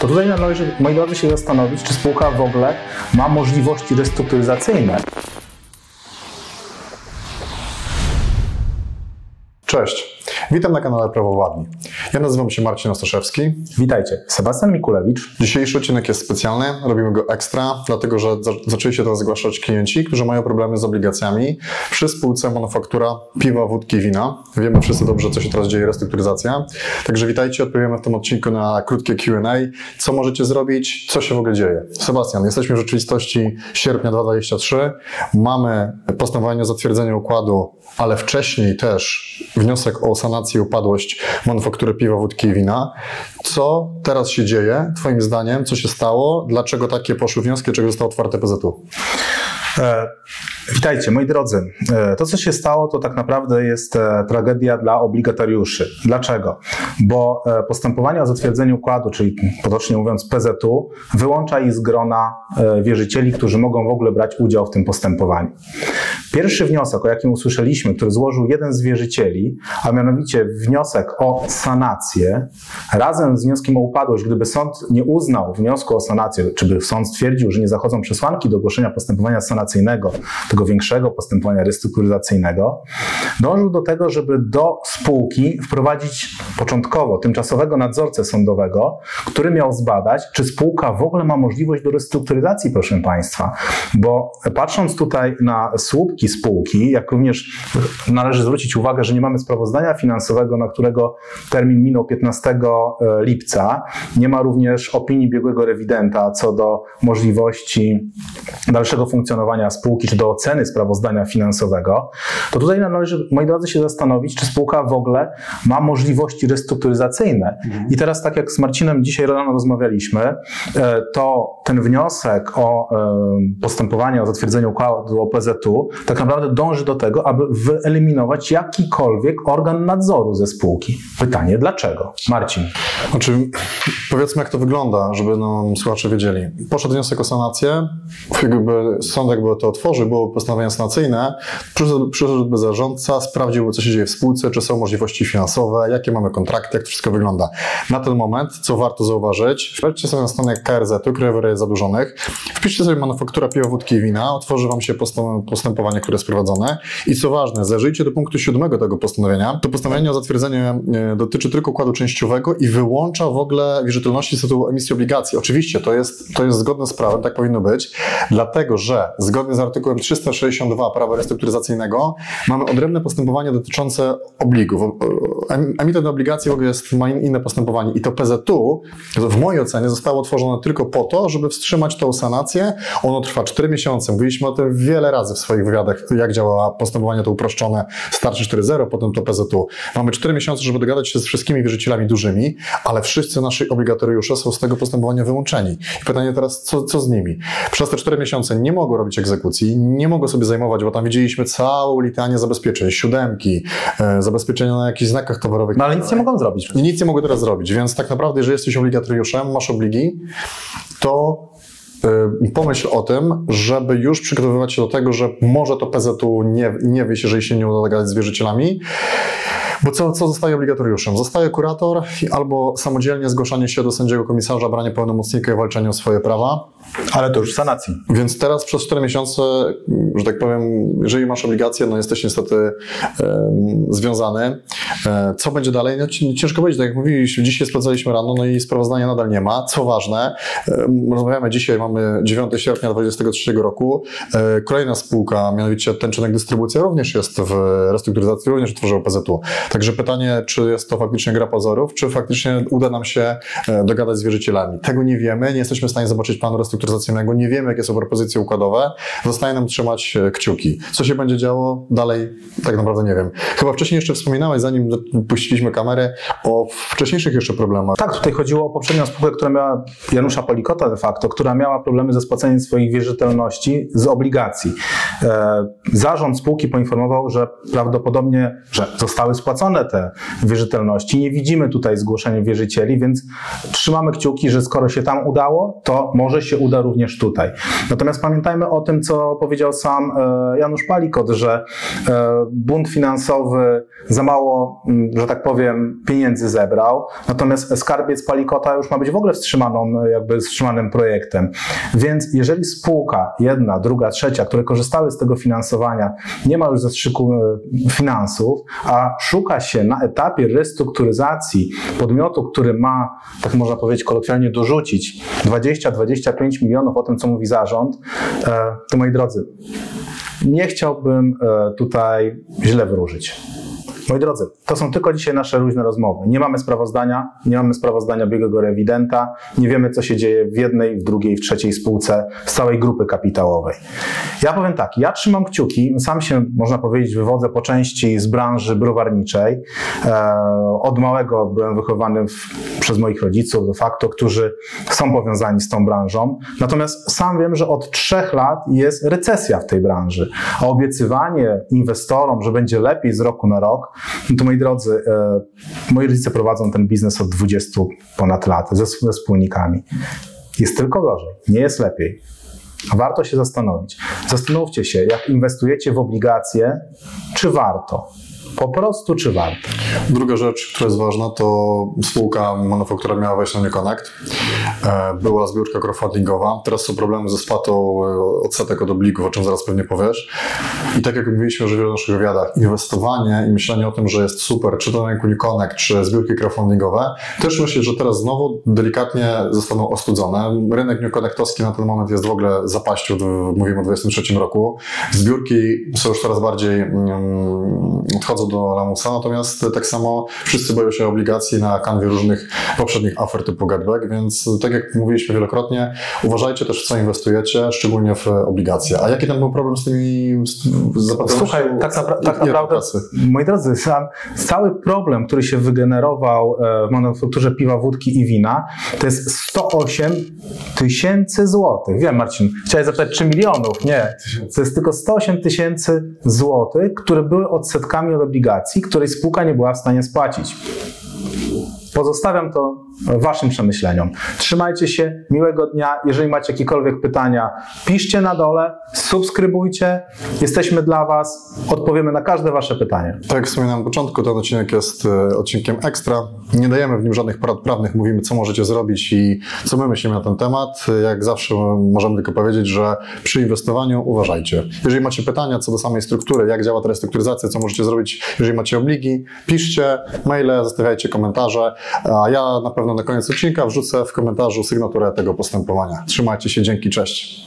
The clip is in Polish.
to tutaj należy, moi drodzy, się zastanowić, czy spółka w ogóle ma możliwości restrukturyzacyjne. Cześć, witam na kanale Prawo Władni. Ja nazywam się Marcin Ostaszewski. Witajcie, Sebastian Mikulewicz. Dzisiejszy odcinek jest specjalny, robimy go ekstra, dlatego że za zaczęli się teraz zgłaszać klienci, którzy mają problemy z obligacjami przy spółce manufaktura piwa, wódki i wina. Wiemy wszyscy dobrze, co się teraz dzieje, restrukturyzacja. Także witajcie, odpowiemy w tym odcinku na krótkie Q&A. Co możecie zrobić, co się w ogóle dzieje? Sebastian, jesteśmy w rzeczywistości sierpnia 2023. Mamy postępowanie o zatwierdzenie układu, ale wcześniej też wniosek o sanację upadłość manufaktury piwa, wódki i wina. Co teraz się dzieje, Twoim zdaniem? Co się stało? Dlaczego takie poszły wnioski? Dlaczego zostało otwarte PZU? E, witajcie, moi drodzy. E, to, co się stało, to tak naprawdę jest e, tragedia dla obligatariuszy. Dlaczego? Bo e, postępowanie o zatwierdzeniu układu, czyli potocznie mówiąc PZU, wyłącza ich z grona wierzycieli, którzy mogą w ogóle brać udział w tym postępowaniu. Pierwszy wniosek, o jakim usłyszeliśmy, który złożył jeden z wierzycieli, a mianowicie wniosek o sanację, razem z wnioskiem o upadłość, gdyby sąd nie uznał wniosku o sanację, czy by sąd stwierdził, że nie zachodzą przesłanki do ogłoszenia postępowania sanacyjnego, tego większego postępowania restrukturyzacyjnego, dążył do tego, żeby do spółki wprowadzić początkowo tymczasowego nadzorcę sądowego, który miał zbadać, czy spółka w ogóle ma możliwość do restrukturyzacji, proszę Państwa. Bo patrząc tutaj na słupki spółki, jak również należy zwrócić uwagę, że nie mamy sprawozdania finansowego, na którego termin minął 15 lipca. Nie ma również opinii biegłego rewidenta co do możliwości dalszego funkcjonowania spółki, czy do oceny sprawozdania finansowego, to tutaj należy, moi drodzy, się zastanowić, czy spółka w ogóle ma możliwości restrukturyzacyjne. I teraz, tak jak z Marcinem dzisiaj rano rozmawialiśmy, e, to ten wniosek o e, postępowanie o zatwierdzenie układu OPZU tak naprawdę dąży do tego, aby wyeliminować jakikolwiek organ nadzoru ze spółki. Pytanie, dlaczego? Marcin. Znaczy, powiedzmy, jak to wygląda, żeby nam słuchacze wiedzieli. Poszedł wniosek o sanację, jakby sąd jakby to otworzył, było postanowienie sanacyjne, przyszedł, przyszedłby zarządca, sprawdziłby, co się dzieje w spółce, czy są możliwości finansowe, jakie mamy kontrakty, jak to wszystko wygląda. Na ten moment, co warto zauważyć, wejdźcie sobie na stronę KRZ-u, Krajowy Rejestr Zadłużonych, wpiszcie sobie manufaktura piwa, wódki i wina, otworzy Wam się postępowanie, które jest prowadzone i co ważne, zajrzyjcie do punktu siódmego tego postanowienia. To postanowienie o zatwierdzeniu e, dotyczy tylko układu częściowego i wyłącza w ogóle wierzytelności z tytułu emisji obligacji. Oczywiście to jest, to jest zgodne z prawem, tak powinno być, dlatego że zgodnie z artykułem 362 prawa restrukturyzacyjnego mamy odrębne postępowanie dotyczące obligów. Emitent obligacji w ogóle jest, ma inne postępowanie i to PZU w mojej ocenie zostało tworzone tylko po to, żeby wstrzymać tą sanację. Ono trwa 4 miesiące. Mówiliśmy o tym wiele razy w swoich wywiadach, jak działa postępowanie to uproszczone starczy 4.0, potem to PZU. Mamy 4 miesiące, żeby dogadać się z wszystkimi wierzycielami dużymi, ale wszyscy nasi obligatoriusze są z tego postępowania wyłączeni. I pytanie teraz, co, co z nimi? Przez te 4 miesiące nie mogą robić egzekucji, nie mogą sobie zajmować, bo tam widzieliśmy całą litanię zabezpieczeń, siódemki, e, zabezpieczenia na jakichś znakach towarowych. No ale nic nie mogą zrobić. I nic nie mogą teraz zrobić, więc tak naprawdę, jeżeli jesteś obligatoriuszem, masz obligi, to y, pomyśl o tym, żeby już przygotowywać się do tego, że może to PZU nie, nie wyjść, jeżeli się nie uda dogadać z wierzycielami. Bo co, co zostaje obligatoriuszem? Zostaje kurator albo samodzielnie zgłaszanie się do sędziego komisarza, branie pełnomocnika i walczenie o swoje prawa. Ale to już w sanacji. Więc teraz przez 4 miesiące, że tak powiem, jeżeli masz obligacje, no jesteś niestety um, związany. E, co będzie dalej? No, ciężko powiedzieć, tak jak mówiliśmy, dzisiaj sprawdzaliśmy rano, no i sprawozdania nadal nie ma. Co ważne, um, rozmawiamy dzisiaj, mamy 9 sierpnia 2023 roku. E, kolejna spółka, mianowicie Tęczenek Dystrybucja, również jest w restrukturyzacji, również otworzył PZU. Także pytanie, czy jest to faktycznie gra pozorów, czy faktycznie uda nam się e, dogadać z wierzycielami. Tego nie wiemy, nie jesteśmy w stanie zobaczyć planu restrukturyzacyjnego, nie wiemy, jakie są propozycje układowe. Zostaje nam trzymać e, kciuki. Co się będzie działo dalej, tak naprawdę nie wiem. Chyba wcześniej jeszcze wspominałeś, zanim puściliśmy kamerę, o wcześniejszych jeszcze problemach. Tak, tutaj chodziło o poprzednią spółkę, która miała Janusza Polikota de facto, która miała problemy ze spłaceniem swoich wierzytelności z obligacji. E, zarząd spółki poinformował, że prawdopodobnie, że zostały spłacone spłacone te wierzytelności. Nie widzimy tutaj zgłoszenia wierzycieli, więc trzymamy kciuki, że skoro się tam udało, to może się uda również tutaj. Natomiast pamiętajmy o tym, co powiedział sam e, Janusz Palikot, że e, bunt finansowy za mało, mm, że tak powiem, pieniędzy zebrał, natomiast skarbiec Palikota już ma być w ogóle wstrzymaną, jakby wstrzymanym projektem. Więc jeżeli spółka, jedna, druga, trzecia, które korzystały z tego finansowania, nie ma już zastrzyku e, finansów, a szuka się na etapie restrukturyzacji podmiotu, który ma, tak można powiedzieć kolokwialnie, dorzucić 20-25 milionów o tym, co mówi zarząd, e, to moi drodzy, nie chciałbym e, tutaj źle wróżyć. Moi drodzy, to są tylko dzisiaj nasze luźne rozmowy. Nie mamy sprawozdania, nie mamy sprawozdania biegłego rewidenta, nie wiemy, co się dzieje w jednej, w drugiej, w trzeciej spółce z całej grupy kapitałowej. Ja powiem tak, ja trzymam kciuki, sam się, można powiedzieć, wywodzę po części z branży browarniczej. E, od małego byłem wychowany w, przez moich rodziców, de facto, którzy są powiązani z tą branżą. Natomiast sam wiem, że od trzech lat jest recesja w tej branży, a obiecywanie inwestorom, że będzie lepiej z roku na rok, no to moi drodzy, e, moi rodzice prowadzą ten biznes od 20 ponad lat ze, ze wspólnikami. Jest tylko gorzej, nie jest lepiej. Warto się zastanowić. Zastanówcie się, jak inwestujecie w obligacje, czy warto. Po prostu, czy warto? Druga rzecz, która jest ważna, to spółka manufaktura miała wejść na NewConnect. E, była zbiórka crowdfundingowa. Teraz są problemy ze spłatą e, odsetek od obligów, o czym zaraz pewnie powiesz. I tak jak mówiliśmy już w wielu naszych wywiadach, inwestowanie i myślenie o tym, że jest super, czy to na rynku NewConnect, czy zbiórki crowdfundingowe, też myślę, że teraz znowu delikatnie zostaną ostudzone. Rynek NewConnectowski na ten moment jest w ogóle zapaścił, mówimy o 2023 roku. Zbiórki są już coraz bardziej um, do lamusa, natomiast tak samo wszyscy boją się obligacji na kanwie różnych poprzednich afer typu getback, więc tak jak mówiliśmy wielokrotnie, uważajcie też w co inwestujecie, szczególnie w obligacje. A jaki tam był problem z tymi Słuchaj, tak, napra- tak naprawdę, moi drodzy, sam, cały problem, który się wygenerował e, w manufakturze piwa, wódki i wina, to jest 108 tysięcy złotych. Wiem, Marcin, chciałeś zapytać, czy milionów? Nie. To jest tylko 108 tysięcy złotych, które były odsetkami od obligacji, której spółka nie była w stanie spłacić. Pozostawiam to Waszym przemyśleniom. Trzymajcie się, miłego dnia. Jeżeli macie jakiekolwiek pytania, piszcie na dole, subskrybujcie. Jesteśmy dla Was, odpowiemy na każde Wasze pytanie. Tak jak wspominałem na początku, ten odcinek jest e, odcinkiem ekstra. Nie dajemy w nim żadnych porad prawnych, mówimy, co możecie zrobić i co my myślimy na ten temat. Jak zawsze możemy tylko powiedzieć, że przy inwestowaniu uważajcie. Jeżeli macie pytania co do samej struktury, jak działa ta restrukturyzacja, co możecie zrobić, jeżeli macie obligi, piszcie, maile, zostawiajcie komentarze, a ja na pewno na koniec odcinka wrzucę w komentarzu sygnaturę tego postępowania. Trzymajcie się, dzięki, cześć.